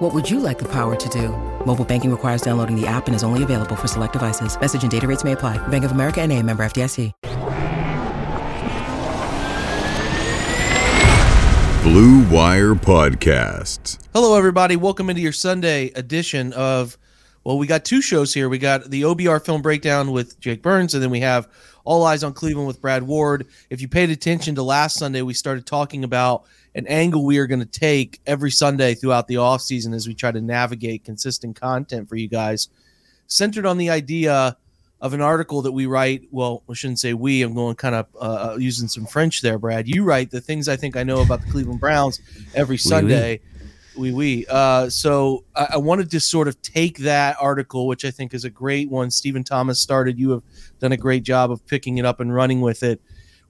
What would you like the power to do? Mobile banking requires downloading the app and is only available for select devices. Message and data rates may apply. Bank of America and a member FDIC. Blue Wire Podcasts. Hello, everybody. Welcome into your Sunday edition of, well, we got two shows here. We got the OBR film breakdown with Jake Burns, and then we have All Eyes on Cleveland with Brad Ward. If you paid attention to last Sunday, we started talking about an angle we are going to take every Sunday throughout the offseason as we try to navigate consistent content for you guys, centered on the idea of an article that we write. Well, I shouldn't say we. I'm going kind of uh, using some French there, Brad. You write the things I think I know about the Cleveland Browns every Sunday. Oui, oui. Uh, so I, I wanted to sort of take that article, which I think is a great one. Stephen Thomas started. You have done a great job of picking it up and running with it.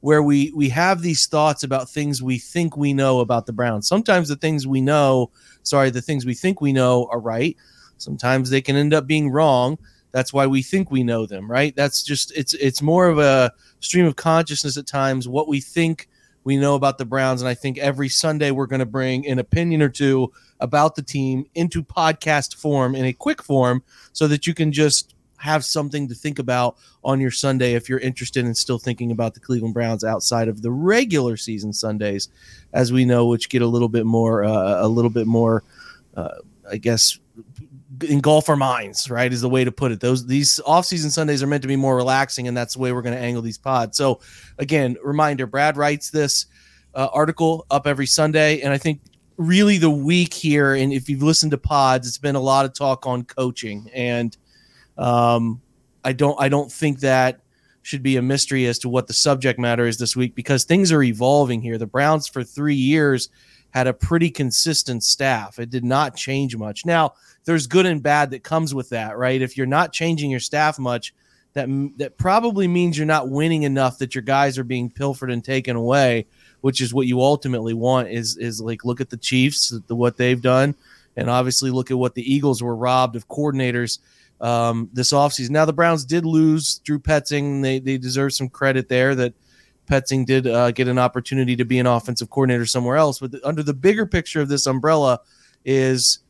Where we we have these thoughts about things we think we know about the Browns. Sometimes the things we know, sorry, the things we think we know are right. Sometimes they can end up being wrong that's why we think we know them right that's just it's it's more of a stream of consciousness at times what we think we know about the browns and i think every sunday we're going to bring an opinion or two about the team into podcast form in a quick form so that you can just have something to think about on your sunday if you're interested in still thinking about the cleveland browns outside of the regular season sundays as we know which get a little bit more uh, a little bit more uh, i guess engulf our minds, right? Is the way to put it. Those these off-season Sundays are meant to be more relaxing, and that's the way we're going to angle these pods. So, again, reminder: Brad writes this uh, article up every Sunday, and I think really the week here, and if you've listened to pods, it's been a lot of talk on coaching, and um, I don't I don't think that should be a mystery as to what the subject matter is this week because things are evolving here. The Browns for three years had a pretty consistent staff. It did not change much. Now there's good and bad that comes with that, right? If you're not changing your staff much, that that probably means you're not winning enough that your guys are being pilfered and taken away, which is what you ultimately want. Is is like look at the Chiefs, the, what they've done, and obviously look at what the Eagles were robbed of coordinators um, this offseason. Now the Browns did lose Drew Petzing. They they deserve some credit there that. Petzing did uh, get an opportunity to be an offensive coordinator somewhere else, but the, under the bigger picture of this umbrella is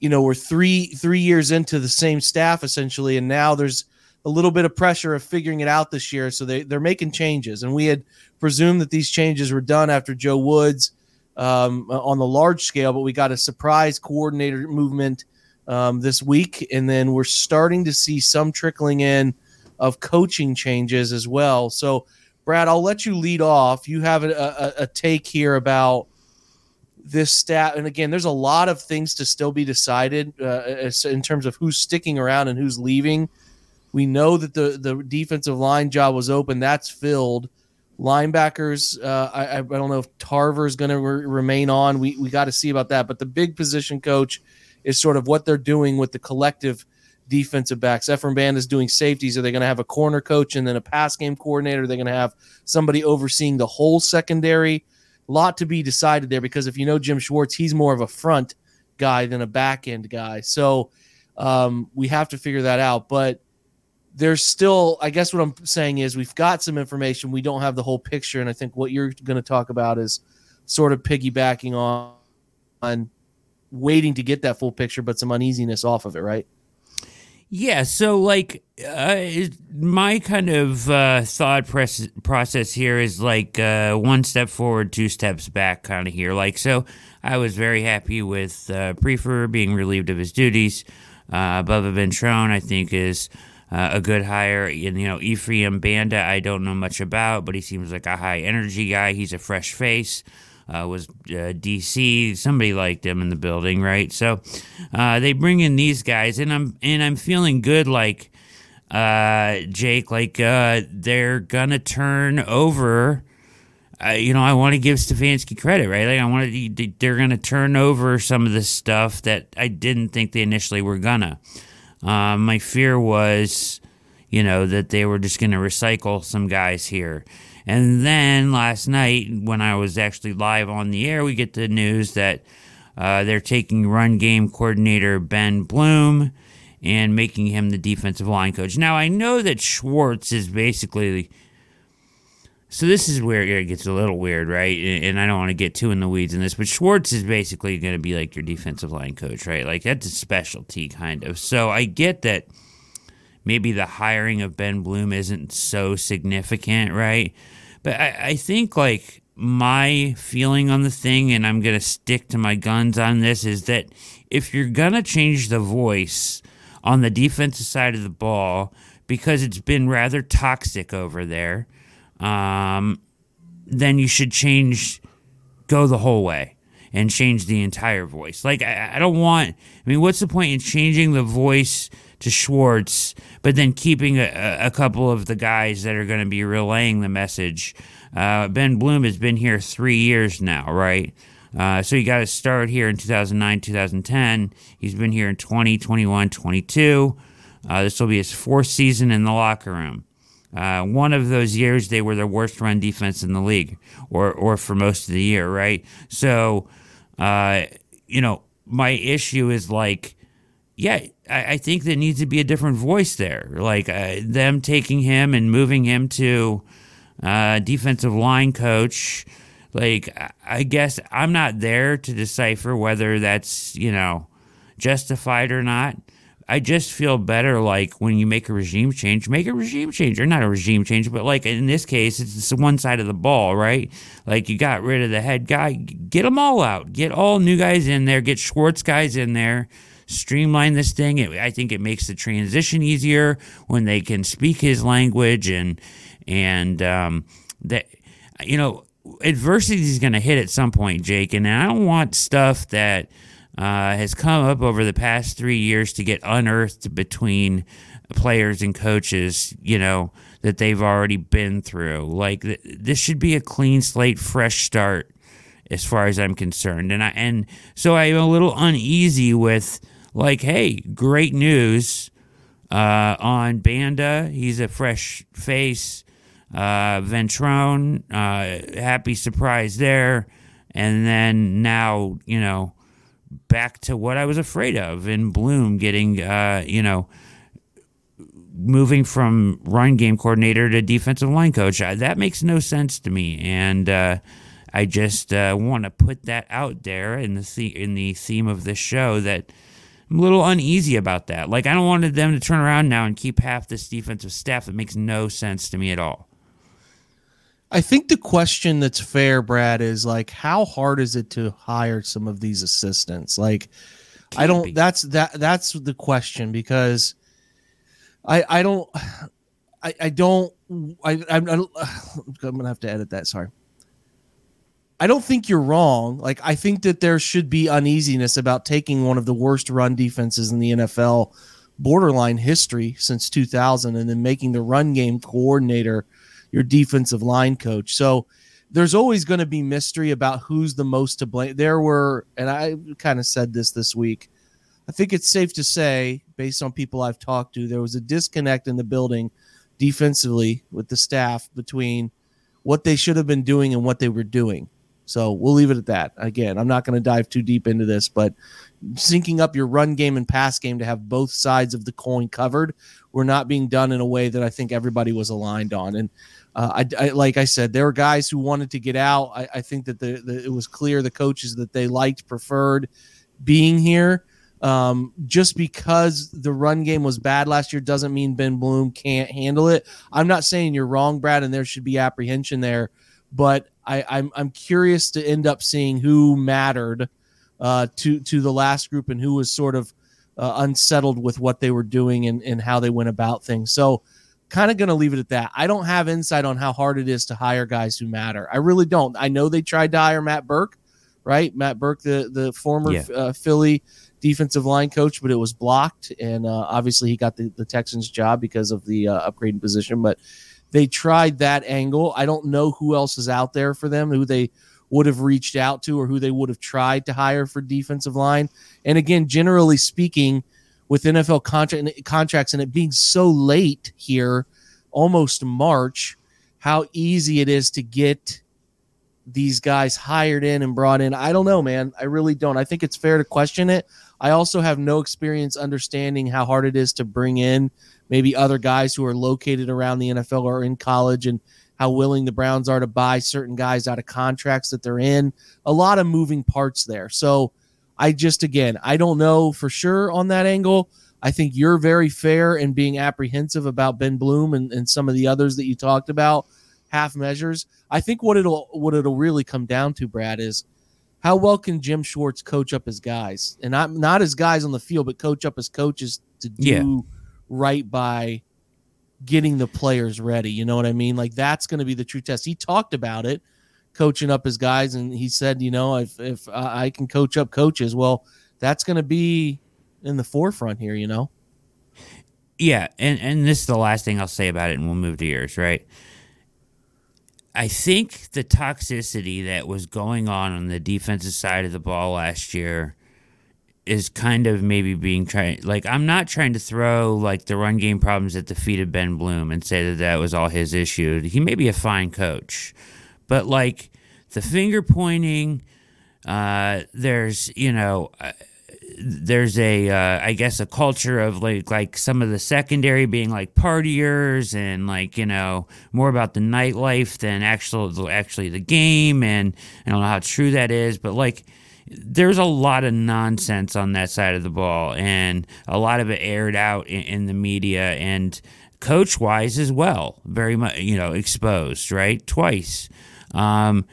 you know we're three three years into the same staff essentially and now there's a little bit of pressure of figuring it out this year so they, they're making changes and we had presumed that these changes were done after joe woods um, on the large scale but we got a surprise coordinator movement um, this week and then we're starting to see some trickling in of coaching changes as well. So brad i'll let you lead off. You have a, a, a take here about this stat and again there's a lot of things to still be decided uh, in terms of who's sticking around and who's leaving. We know that the the defensive line job was open. That's filled. Linebackers uh, I, I don't know if tarver is going to re- remain on. We, we got to see about that. But the big position coach is sort of what they're doing with the collective defensive backs. Ephraim Banda is doing safeties. Are they going to have a corner coach and then a pass game coordinator? Are they going to have somebody overseeing the whole secondary? lot to be decided there because if you know Jim Schwartz, he's more of a front guy than a back end guy. So um, we have to figure that out. But there's still, I guess what I'm saying is we've got some information. We don't have the whole picture. And I think what you're going to talk about is sort of piggybacking on, on waiting to get that full picture, but some uneasiness off of it, right? Yeah, so like uh, my kind of uh, thought press- process here is like uh, one step forward, two steps back, kind of here. Like, so I was very happy with uh, Priefer being relieved of his duties. Uh, Bubba Ventrone, I think, is uh, a good hire. And, you know, Ephraim Banda, I don't know much about, but he seems like a high energy guy. He's a fresh face uh, was uh, DC. Somebody liked him in the building, right? So uh, they bring in these guys, and I'm and I'm feeling good, like uh, Jake, like uh, they're gonna turn over. Uh, you know, I want to give Stefanski credit, right? Like I want to, they're gonna turn over some of the stuff that I didn't think they initially were gonna. my fear was you know, that they were just to recycle some guys here. And then last night, when I was actually live on the air, we get the news that uh, they're taking run game coordinator Ben Bloom and making him the defensive line coach. Now, I know that Schwartz is basically. So this is where it gets a little weird, right? And I don't want to get too in the weeds in this, but Schwartz is basically going to be like your defensive line coach, right? Like that's a specialty kind of. So I get that maybe the hiring of Ben Bloom isn't so significant, right? But I, I think like my feeling on the thing, and I'm to stick to my guns on this, is that if you're to change the voice on the defensive side of the ball, because it's been rather toxic over there, um, then you should change, go the whole way and change the entire voice. Like, I, I don't want, I mean, what's the point in changing the voice? To Schwartz, but then keeping a, a couple of the guys that are going to be relaying the message. Uh, ben Bloom has been here three years now, right? Uh, so he got to start here in 2009, 2010. He's been here in 20, 21, 22. Uh, this will be his fourth season in the locker room. Uh, one of those years, they were the worst run defense in the league, or or for most of the year, right? So, uh, you know, my issue is like, yeah, I, I think there needs to be a different voice there. Like uh, them taking him and moving him to uh, defensive line coach. Like I guess I'm not there to decipher whether that's you know justified or not. I just feel better like when you make a regime change, make a regime change, or not a regime change, but like in this case, it's one side of the ball, right? Like you got rid of the head guy, get them all out, get all new guys in there, get Schwartz guys in there, streamline this thing. It, I think it makes the transition easier when they can speak his language and and um, that you know adversity is going to hit at some point, Jake. And I don't want stuff that uh, has come up over the past three years to get unearthed between players and coaches. You know that they've already been through. Like th- this should be a clean slate, fresh start as far as I'm concerned. And I and so I'm a little uneasy with like, hey, great news uh, on Banda. He's a fresh face. Uh, Ventrone, uh, happy surprise there. And then now, you know, back to what I was afraid of in Bloom getting, uh, you know, moving from run game coordinator to defensive line coach. That makes no sense to me. And, uh, I just uh, want to put that out there in the, in the theme of this show that I'm a little uneasy about that. Like, I don't want them to turn around now and keep half this defensive staff. That makes no sense to me at all. I think the question that's fair, Brad, is like, how hard is it to hire some of these assistants? Like, Can't I don't. Be. That's that. That's the question because I I don't I I don't I I'm, I'm gonna have to edit that. Sorry. I don't think you're wrong. Like I think that there should be uneasiness about taking one of the worst run defenses in the NFL borderline history since 2000 and then making the run game coordinator your defensive line coach. So there's always going to be mystery about who's the most to blame. There were and I kind of said this this week. I think it's safe to say based on people I've talked to there was a disconnect in the building defensively with the staff between what they should have been doing and what they were doing so we'll leave it at that. Again, I'm not going to dive too deep into this, but syncing up your run game and pass game to have both sides of the coin covered were not being done in a way that I think everybody was aligned on. And uh, I, I, like I said, there were guys who wanted to get out. I, I think that the, the, it was clear the coaches that they liked preferred being here. Um, just because the run game was bad last year doesn't mean Ben Bloom can't handle it. I'm not saying you're wrong, Brad, and there should be apprehension there but I, I'm I'm curious to end up seeing who mattered uh, to to the last group and who was sort of uh, unsettled with what they were doing and, and how they went about things. So, kind of going to leave it at that. I don't have insight on how hard it is to hire guys who matter. I really don't. I know they tried to hire Matt Burke, right? Matt Burke, the the former yeah. uh, Philly defensive line coach, but it was blocked, and uh, obviously he got the, the Texans job because of the uh, upgrading position, but they tried that angle. I don't know who else is out there for them, who they would have reached out to or who they would have tried to hire for defensive line. And again, generally speaking, with NFL contract contracts and it being so late here, almost March, how easy it is to get these guys hired in and brought in. I don't know, man. I really don't. I think it's fair to question it. I also have no experience understanding how hard it is to bring in maybe other guys who are located around the NFL or in college and how willing the Browns are to buy certain guys out of contracts that they're in. A lot of moving parts there. So I just, again, I don't know for sure on that angle. I think you're very fair in being apprehensive about Ben Bloom and, and some of the others that you talked about, half measures. I think what it'll what it'll really come down to, Brad, is how well can Jim Schwartz coach up his guys, and not not his guys on the field, but coach up his coaches to do Yeah. Right by getting the players ready. You know what I mean? Like that's going to be the true test. He talked about it, coaching up his guys, and he said, you know, if if I can coach up coaches, well, that's going to be in the forefront here. You know? Yeah, and and this is the last thing I'll say about it, and we'll move to yours, right? I think the toxicity that was going on on the defensive side of the ball last year is kind of maybe being trying Like I'm not trying to throw like the run game problems at the feet of Ben Bloom and say that that was all his issue. He may be a fine coach, but like the finger pointing, uh, there's you know. Uh, there's a uh, I guess a culture of like like some of the secondary being like partiers and like you know more about the nightlife than actual actually the game and I don't know how true that is but like there's a lot of nonsense on that side of the ball and a lot of it aired out in, in the media and coach wise as well very much you know exposed right twice um,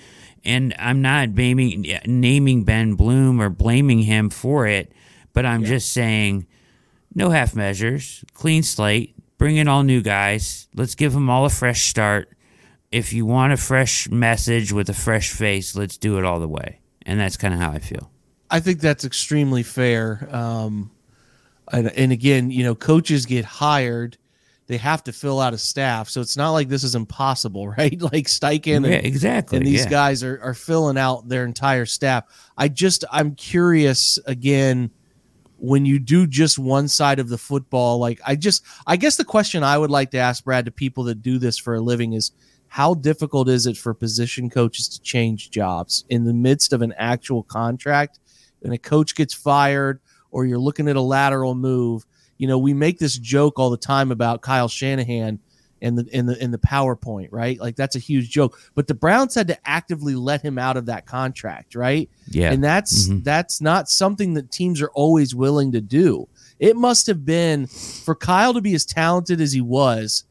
and I'm not naming naming Ben Bloom or blaming him for it, but I'm just saying no half measures, clean slate, bring in all new guys. Let's give them all a fresh start. If you want a fresh message with a fresh face, let's do it all the way. And that's kind of how I feel. I think that's extremely fair. Um, and, and again, you know, coaches get hired, they have to fill out a staff, so it's not like this is impossible, right? Like Steichen and, yeah, exactly. and these yeah. guys are, are filling out their entire staff. I just I'm curious again when you do just one side of the football. Like I just I guess the question I would like to ask Brad to people that do this for a living is how difficult is it for position coaches to change jobs? In the midst of an actual contract and a coach gets fired or you're looking at a lateral move you know we make this joke all the time about Kyle Shanahan and the in the in the PowerPoint right? Like that's a huge joke. But the Browns had to actively let him out of that contract right? Yeah. and that's Mhm. that's not something that teams are always willing to do. It must have been for Kyle to be as talented as he was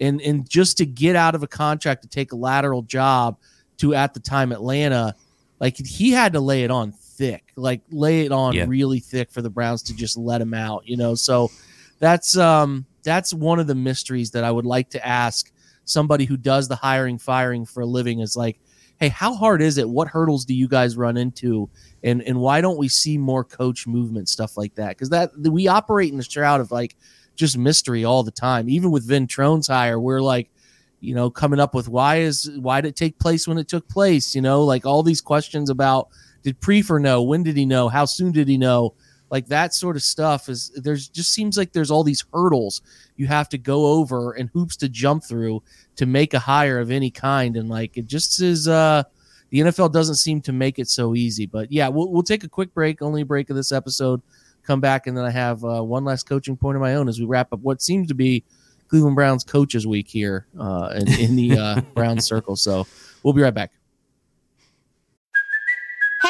and and just to get out of a contract to take a lateral job to at the time Atlanta, like he had to lay it on thick, like lay it on Yeah. really thick for the Browns to just let him out, you know. So that's um that's one of the mysteries that I would like to ask somebody who does the hiring firing for a living is like, hey, how hard is it? What hurdles do you guys run into? And and why don't we see more coach movement stuff like that? Because that we operate in the shroud of like just mystery all the time. Even with Ventrone's hire, we're like, you know, coming up with why is why did it take place when it took place? You know, like all these questions about did Priefer know? When did he know? How soon did he know? Like that sort of stuff is there's just seems like there's all these hurdles you have to go over and hoops to jump through to make a hire of any kind. And like it just is uh the NFL doesn't seem to make it so easy. But yeah, we'll we'll take a quick break, only break of this episode come back, and then I have uh, one last coaching point of my own as we wrap up what seems to be Cleveland Browns coaches week here uh, in, in the uh, Browns circle. So we'll be right back.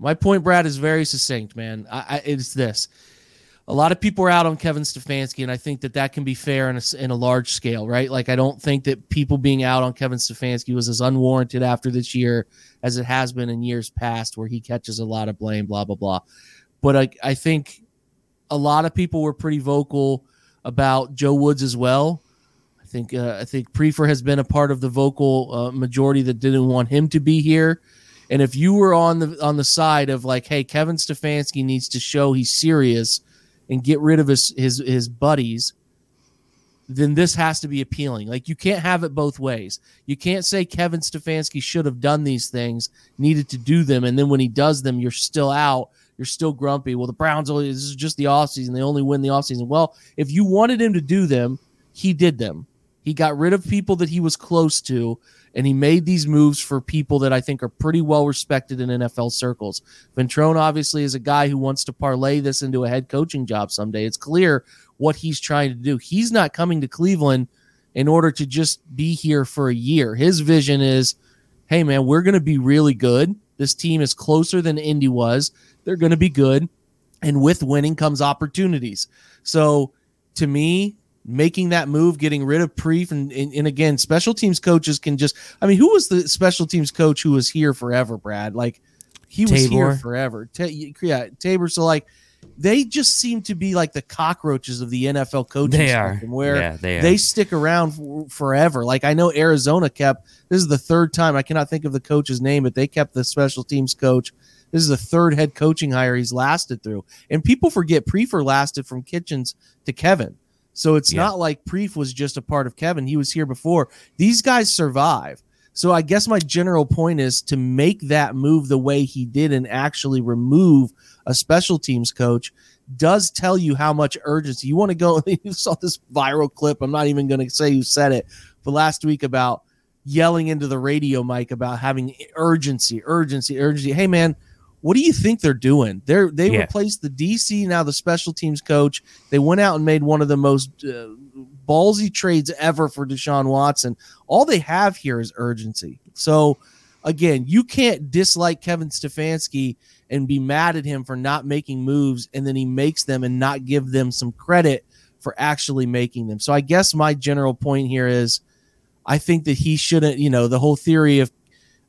My point, Brad, is very succinct, man. I, I, it's this. A lot of people are out on Kevin Stefanski, and I think that that can be fair in a, in a large scale, right? Like, I don't think that people being out on Kevin Stefanski was as unwarranted after this year as it has been in years past, where he catches a lot of blame, blah, blah, blah. But I, I think a lot of people were pretty vocal about Joe Woods as well. I think uh, I think Priefer has been a part of the vocal uh, majority that didn't want him to be here. And if you were on the on the side of like, hey, Kevin Stefanski needs to show he's serious and get rid of his his his buddies, then this has to be appealing. Like you can't have it both ways. You can't say Kevin Stefanski should have done these things, needed to do them, and then when he does them, you're still out. You're still grumpy. Well, the Browns only this is just the offseason. They only win the offseason. Well, if you wanted him to do them, he did them. He got rid of people that he was close to, and he made these moves for people that I think are pretty well respected in NFL circles. Ventrone obviously is a guy who wants to parlay this into a head coaching job someday. It's clear what he's trying to do. He's not coming to Cleveland in order to just be here for a year. His vision is, hey man, we're going to be really good. This team is closer than Indy was. They're going to be good, and with winning comes opportunities. So to me, making that move, getting rid of Preef, and, and, and again, special teams coaches can just. I mean, who was the special teams coach who was here forever, Brad? Like he was Tabor. here forever. Ta- yeah, Tabor. So like. They just seem to be like the cockroaches of the NFL coaching They are. where Yeah, they they stick around for, forever. Like I know Arizona kept. This is the third time I cannot think of the coach's name, but they kept the special teams coach. This is the third head coaching hire he's lasted through, and people forget Priefer lasted from Kitchens to Kevin. So it's Yeah. not like Preef was just a part of Kevin. He was here before. These guys survive. So I guess my general point is to make that move the way he did and actually remove a special teams coach does tell you how much urgency you want to go. You saw this viral clip. I'm not even going to say who said it, but last week about yelling into the radio mic about having urgency, urgency, urgency. Hey man, what do you think they're doing? They're they Yeah. replaced the DC now the special teams coach. They went out and made one of the most uh, ballsy trades ever for Deshaun Watson. All they have here is urgency. So again, you can't dislike Kevin Stefanski and be mad at him for not making moves and then he makes them and not give them some credit for actually making them. So I guess my general point here is I think that he shouldn't, you know, the whole theory of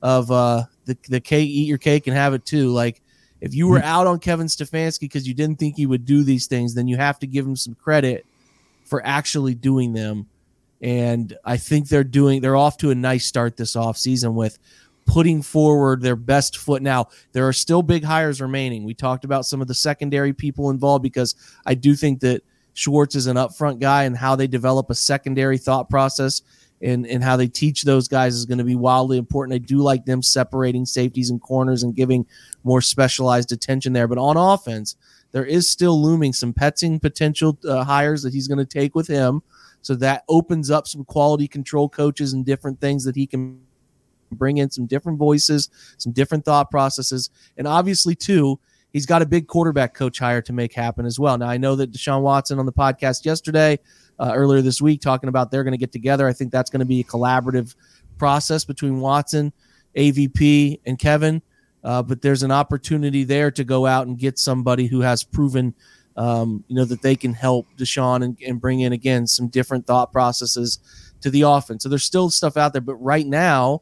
of uh the the cake eat your cake and have it too. Like if you were out on Kevin Stefanski because you didn't think he would do these things, then you have to give him some credit for actually doing them. And I think they're doing they're off to a nice start this offseason with putting forward their best foot. Now, there are still big hires remaining. We talked about some of the secondary people involved because I do think that Schwartz is an upfront guy and how they develop a secondary thought process and, and how they teach those guys is going to be wildly important. I do like them separating safeties and corners and giving more specialized attention there. But on offense, there is still looming some Petzing potential uh, hires that he's going to take with him. So that opens up some quality control coaches and different things that he can bring in some different voices, some different thought processes. And obviously, too, he's got a big quarterback coach hire to make happen as well. Now, I know that Deshaun Watson on the podcast yesterday, uh, earlier this week, talking about they're going to get together. I think that's going to be a collaborative process between Watson, AVP, and Kevin. Uh, but there's an opportunity there to go out and get somebody who has proven, um, you know, that they can help Deshaun and, and bring in again some different thought processes to the offense. So there's still stuff out there, but right now,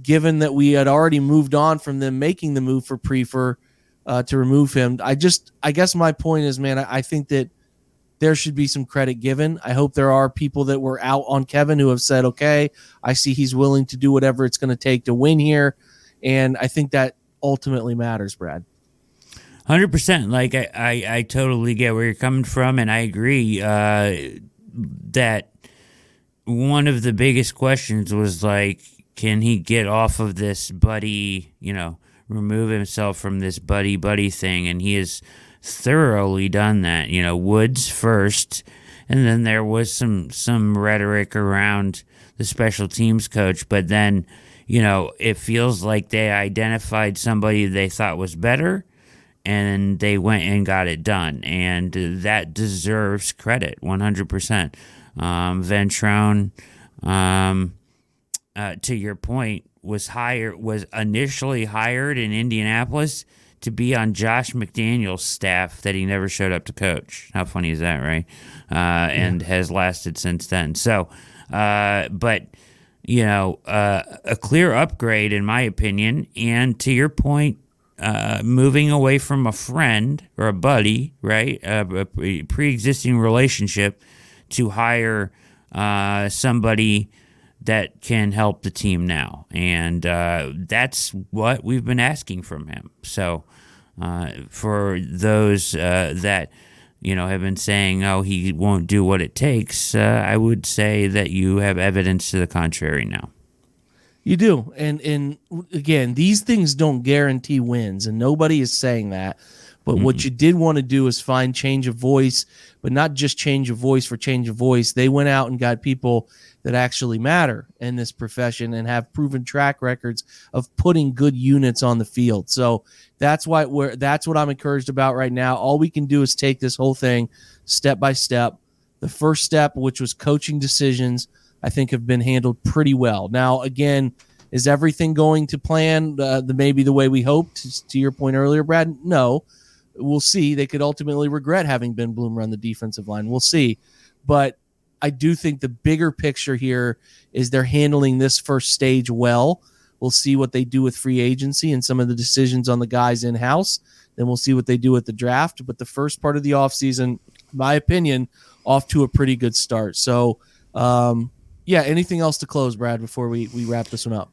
given that we had already moved on from them making the move for Priefer uh, to remove him, I just, I guess my point is, man, I, I think that there should be some credit given. I hope there are people that were out on Kevin who have said, okay, I see he's willing to do whatever it's going to take to win here. And I think that ultimately matters, Brad. Hundred percent. Like I, I, I totally get where you're coming from, and I agree uh, that one of the biggest questions was like, can he get off of this buddy? You know, remove himself from this buddy buddy thing, and he has thoroughly done that. You know, Woods first, and then there was some some rhetoric around the special teams coach, but then you know it feels like they identified somebody they thought was better and they went and got it done, and that deserves credit, one hundred percent. Um, Ventrone, um, uh, to your point, was hired was initially hired in Indianapolis to be on Josh McDaniels' staff that he never showed up to coach. How funny is that, right? Uh, and has lasted since then. So, uh, but you know, uh, a clear upgrade in my opinion. And to your point, uh, moving away from a friend or a buddy, right, a, a pre-existing relationship, to hire uh, somebody that can help the team now, and uh, that's what we've been asking from him. So, uh, for those uh, that you know have been saying, "Oh, he won't do what it takes," uh, I would say that you have evidence to the contrary now. You do, and and again, these things don't guarantee wins, and nobody is saying that. But mm-hmm. what you did want to do is find change of voice, but not just change of voice for change of voice. They went out and got people that actually matter in this profession and have proven track records of putting good units on the field. So that's why we're that's what I'm encouraged about right now. All we can do is take this whole thing step by step. The first step, which was coaching decisions, I think have been handled pretty well. Now, again, is everything going to plan uh, the maybe the way we hoped? To your point earlier, Brad, no. We'll see. They could ultimately regret having Ben Bloom run the defensive line. We'll see, but I do think the bigger picture here is they're handling this first stage well. We'll see what they do with free agency and some of the decisions on the guys in house. Then we'll see what they do with the draft. But the first part of the offseason, my opinion, off to a pretty good start. So, um, yeah, anything else to close, Brad, before we, we wrap this one up?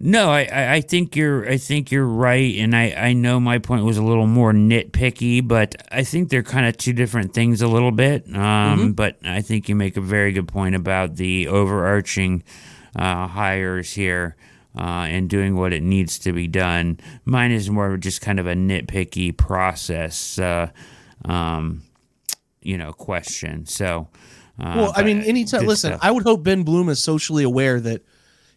No, I, I think you're I think you're right, and I, I know my point was a little more nitpicky, but I think they're kind of two different things a little bit. Um, mm-hmm. But I think you make a very good point about the overarching uh, hires here uh, and doing what it needs to be done. Mine is more just kind of a nitpicky process, uh, um, you know, question. So, uh, well, I mean, anytime. Listen, stuff. I would hope Ben Bloom is socially aware that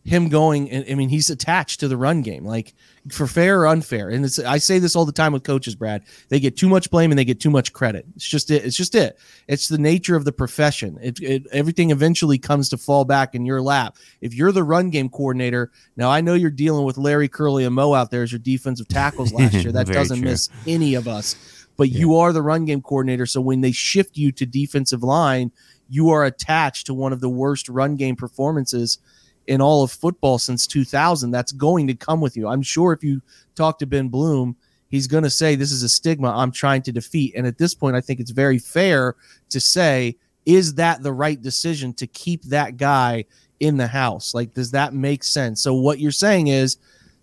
him going and I mean he's attached to the run game like for fair or unfair. And it's I say this all the time with coaches Brad. They get too much blame and they get too much credit. It's just it. It's just it. It's the nature of the profession. It, it, everything eventually comes to fall back in your lap. If you're the run game coordinator now I know you're dealing with Larry Curly and Moe out there as your defensive tackles last year. That doesn't true. miss any of us. But yeah. you are the run game coordinator. So when they shift you to defensive line you are attached to one of the worst run game performances in all of football since 2000 that's going to come with you. I'm sure if you talk to ben bloom he's going to say this is a stigma i'm trying to defeat. And at this point i think it's very fair to say is that the right decision to keep that guy in the house? Like does that make sense? So what you're saying is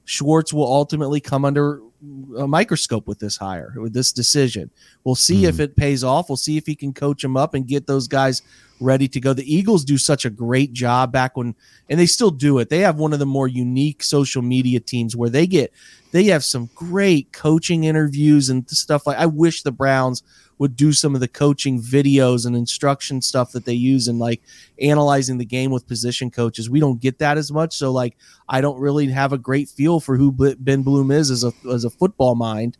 schwartz will ultimately come under a microscope with this hire with this decision we'll see mm-hmm. if it pays off we'll see if he can coach them up and get those guys ready to go. The Eagles do such a great job back when, and they still do it. They have one of the more unique social media teams where they get, they have some great coaching interviews and stuff like. I wish the Browns would do some of the coaching videos and instruction stuff that they use and like analyzing the game with position coaches. We don't get that as much, so like I don't really have a great feel for who Ben Bloom is as a as a football mind.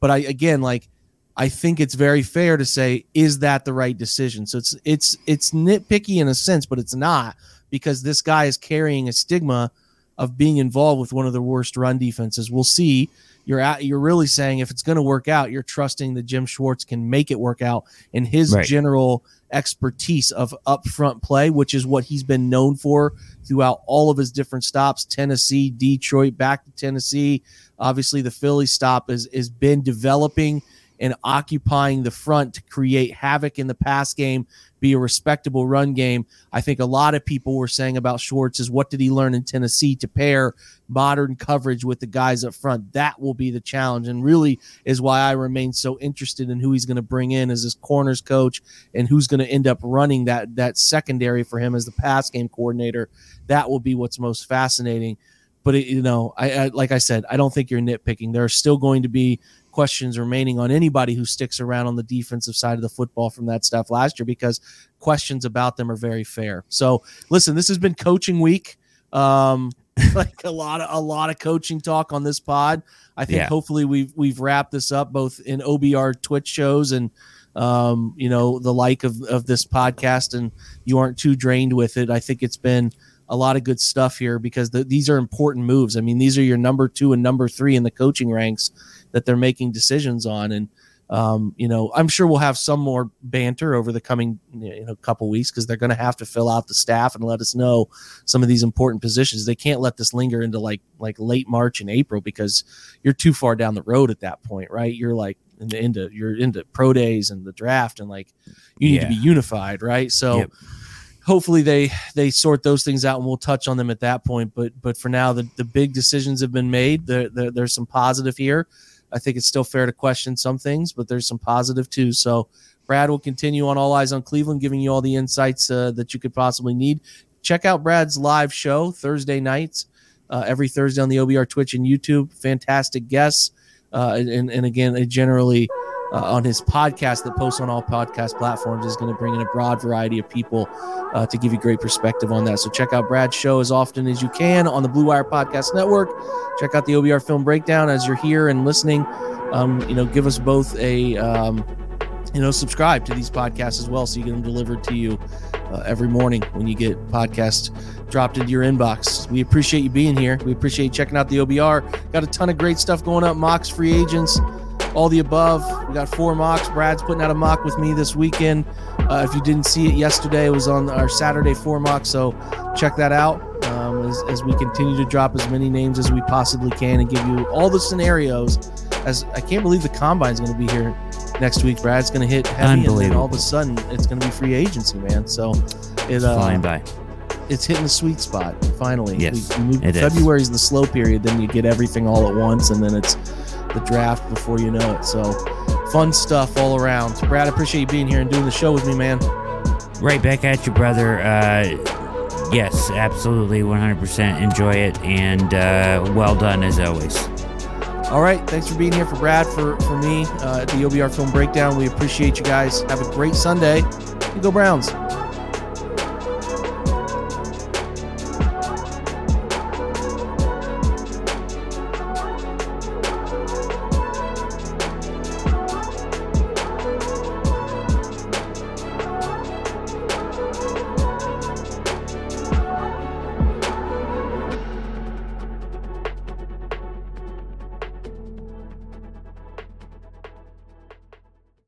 But I again like I think it's very fair to say, is that the right decision? So it's it's it's nitpicky in a sense, but it's not because this guy is carrying a stigma of being involved with one of the worst run defenses. We'll see. You're at, you're really saying if it's going to work out, you're trusting that Jim Schwartz can make it work out and his right. general expertise of upfront play, which is what he's been known for throughout all of his different stops. Tennessee, Detroit, back to Tennessee. Obviously, the Philly stop has has been developing and occupying the front to create havoc in the pass game, be a respectable run game. I think a lot of people were saying about Schwartz is what did he learn in Tennessee to pair modern coverage with the guys up front? That will be the challenge, and really is why I remain so interested in who he's going to bring in as his corners coach and who's going to end up running that that secondary for him as the pass game coordinator. That will be what's most fascinating but it, you know, I, I, like I said, I don't think you're nitpicking. There are still going to be questions remaining on anybody who sticks around on the defensive side of the football from that stuff last year because questions about them are very fair. So, listen, this has been coaching week. Um, like a lot of a lot of coaching talk on this pod. I think Yeah. hopefully we've we've wrapped this up both in OBR Twitch shows and um, you know the like of of this podcast, and you aren't too drained with it. I think it's been a lot of good stuff here because the, these are important moves. I mean, these are your number two and number three in the coaching ranks that they're making decisions on, and um, you know, I'm sure we'll have some more banter over the coming you know couple weeks because they're going to have to fill out the staff and let us know some of these important positions. They can't let this linger into like like late March and April because you're too far down the road at that point, right? You're like into, into you're into pro days and the draft and like you need to be unified, right? So Yep. hopefully they they sort those things out and we'll touch on them at that point. But but for now, the the big decisions have been made. There, there there's some positive here. I think it's still fair to question some things, but there's some positive too. So Brad will continue on All Eyes on Cleveland, giving you all the insights uh, that you could possibly need. Check out Brad's live show Thursday nights, uh, every Thursday on the OBR Twitch and YouTube. Fantastic guests, uh, and and again, it generally uh, on his podcast that posts on all podcast platforms is going to bring in a broad variety of people uh, to give you great perspective on that. So check out Brad's show as often as you can on the Blue Wire Podcast Network. Check out the OBR Film Breakdown as you're here and listening. Um, you know, give us both a um, you know subscribe to these podcasts as well, so you get them delivered to you uh, every morning when you get podcasts dropped into your inbox. We appreciate you being here. We appreciate you checking out the OBR. Got a ton of great stuff going up. Mocks, free agents, all the above. We got four mocks. Brad's putting out a mock with me this weekend. Uh, if you didn't see it yesterday, it was on our Saturday four mock. So check that out um, as, as we continue to drop as many names as we possibly can and give you all the scenarios. As I can't believe the combine's going to be here next week. Brad's going to hit heavy, and then all of a sudden it's going to be free agency, man. So it uh, Flying by. it's hitting the sweet spot finally. Yes, we, we is. The slow period. Then you get everything all at once, and then it's the draft before you know it. So fun stuff all around. Brad, I appreciate you being here and doing the show with me, man. Right back at you, brother. Uh, yes, absolutely, 100%. Enjoy it, and uh, well done as always. All right, thanks for being here for Brad, for for me uh, at the OBR Film Breakdown. We appreciate you guys. Have a great Sunday. And go Browns.